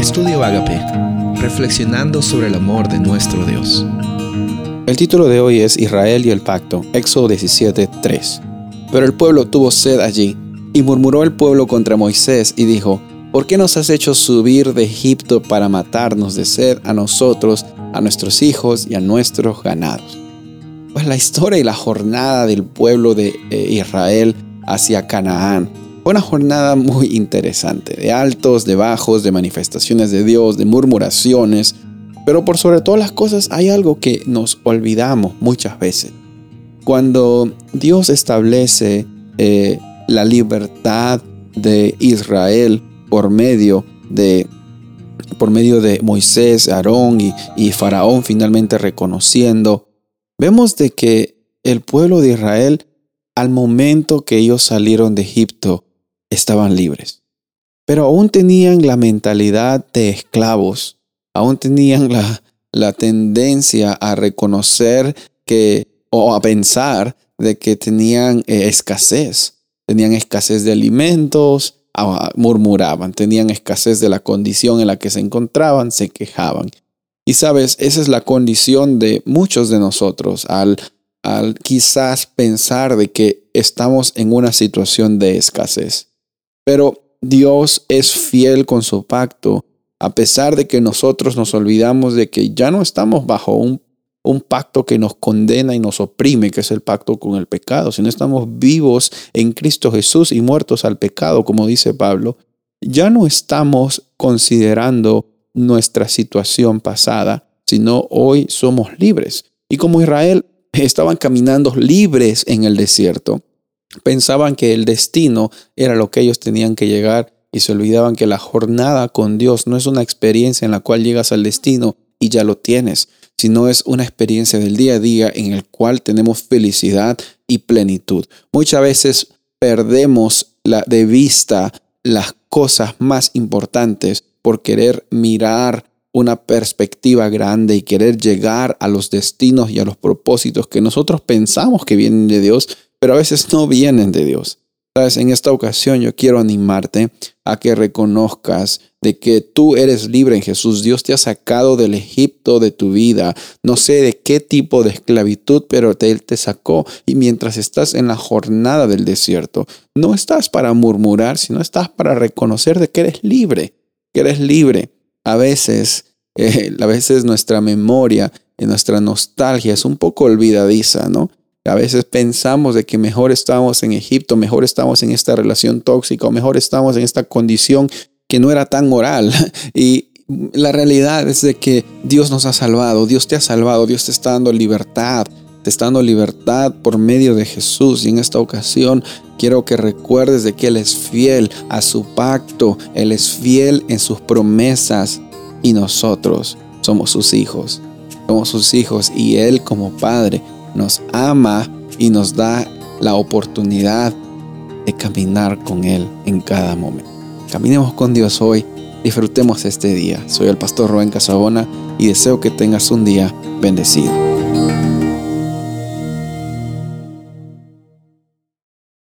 Estudio Agape, reflexionando sobre el amor de nuestro Dios. El título de hoy es Israel y el pacto, Éxodo 17:3. Pero el pueblo tuvo sed allí, y murmuró el pueblo contra Moisés y dijo, ¿por qué nos has hecho subir de Egipto para matarnos de sed a nosotros, a nuestros hijos y a nuestros ganados? Pues la historia y la jornada del pueblo de eh, Israel hacia Canaán una jornada muy interesante, de altos, de bajos, de manifestaciones de Dios, de murmuraciones, pero por sobre todas las cosas hay algo que nos olvidamos muchas veces. Cuando Dios establece eh, la libertad de Israel por medio de, por medio de Moisés, Aarón y, y Faraón finalmente reconociendo, vemos de que el pueblo de Israel al momento que ellos salieron de Egipto estaban libres. Pero aún tenían la mentalidad de esclavos, aún tenían la, la tendencia a reconocer que o a pensar de que tenían eh, escasez, tenían escasez de alimentos, murmuraban, tenían escasez de la condición en la que se encontraban, se quejaban. Y sabes, esa es la condición de muchos de nosotros al, al quizás pensar de que estamos en una situación de escasez. Pero Dios es fiel con su pacto, a pesar de que nosotros nos olvidamos de que ya no estamos bajo un, pacto que nos condena y nos oprime, que es el pacto con el pecado, sino estamos vivos en Cristo Jesús y muertos al pecado, como dice Pablo. Ya no estamos considerando nuestra situación pasada, sino hoy somos libres. Y como Israel estaban caminando libres en el desierto, pensaban que el destino era lo que ellos tenían que llegar y se olvidaban que la jornada con Dios no es una experiencia en la cual llegas al destino y ya lo tienes, sino es una experiencia del día a día en el cual tenemos felicidad y plenitud. Muchas veces perdemos de vista las cosas más importantes por querer mirar una perspectiva grande y querer llegar a los destinos y a los propósitos que nosotros pensamos que vienen de Dios, pero a veces no vienen de Dios. Sabes, en esta ocasión yo quiero animarte a que reconozcas de que tú eres libre en Jesús. Dios te ha sacado del Egipto de tu vida. No sé de qué tipo de esclavitud, pero Él te sacó. Y mientras estás en la jornada del desierto, no estás para murmurar, sino estás para reconocer de que eres libre, que eres libre. A veces, eh, a veces nuestra memoria y nuestra nostalgia es un poco olvidadiza, ¿no? A veces pensamos de que mejor estamos en Egipto, mejor estamos en esta relación tóxica o mejor estamos en esta condición que no era tan moral. Y la realidad es de que Dios nos ha salvado, Dios te ha salvado, Dios te está dando libertad, te está dando libertad por medio de Jesús. Y en esta ocasión quiero que recuerdes de que Él es fiel a su pacto, Él es fiel en sus promesas y nosotros somos sus hijos. Somos sus hijos y Él como Padre nos ama y nos da la oportunidad de caminar con Él en cada momento. Caminemos con Dios hoy, disfrutemos este día. Soy el pastor Rubén Casabona y deseo que tengas un día bendecido.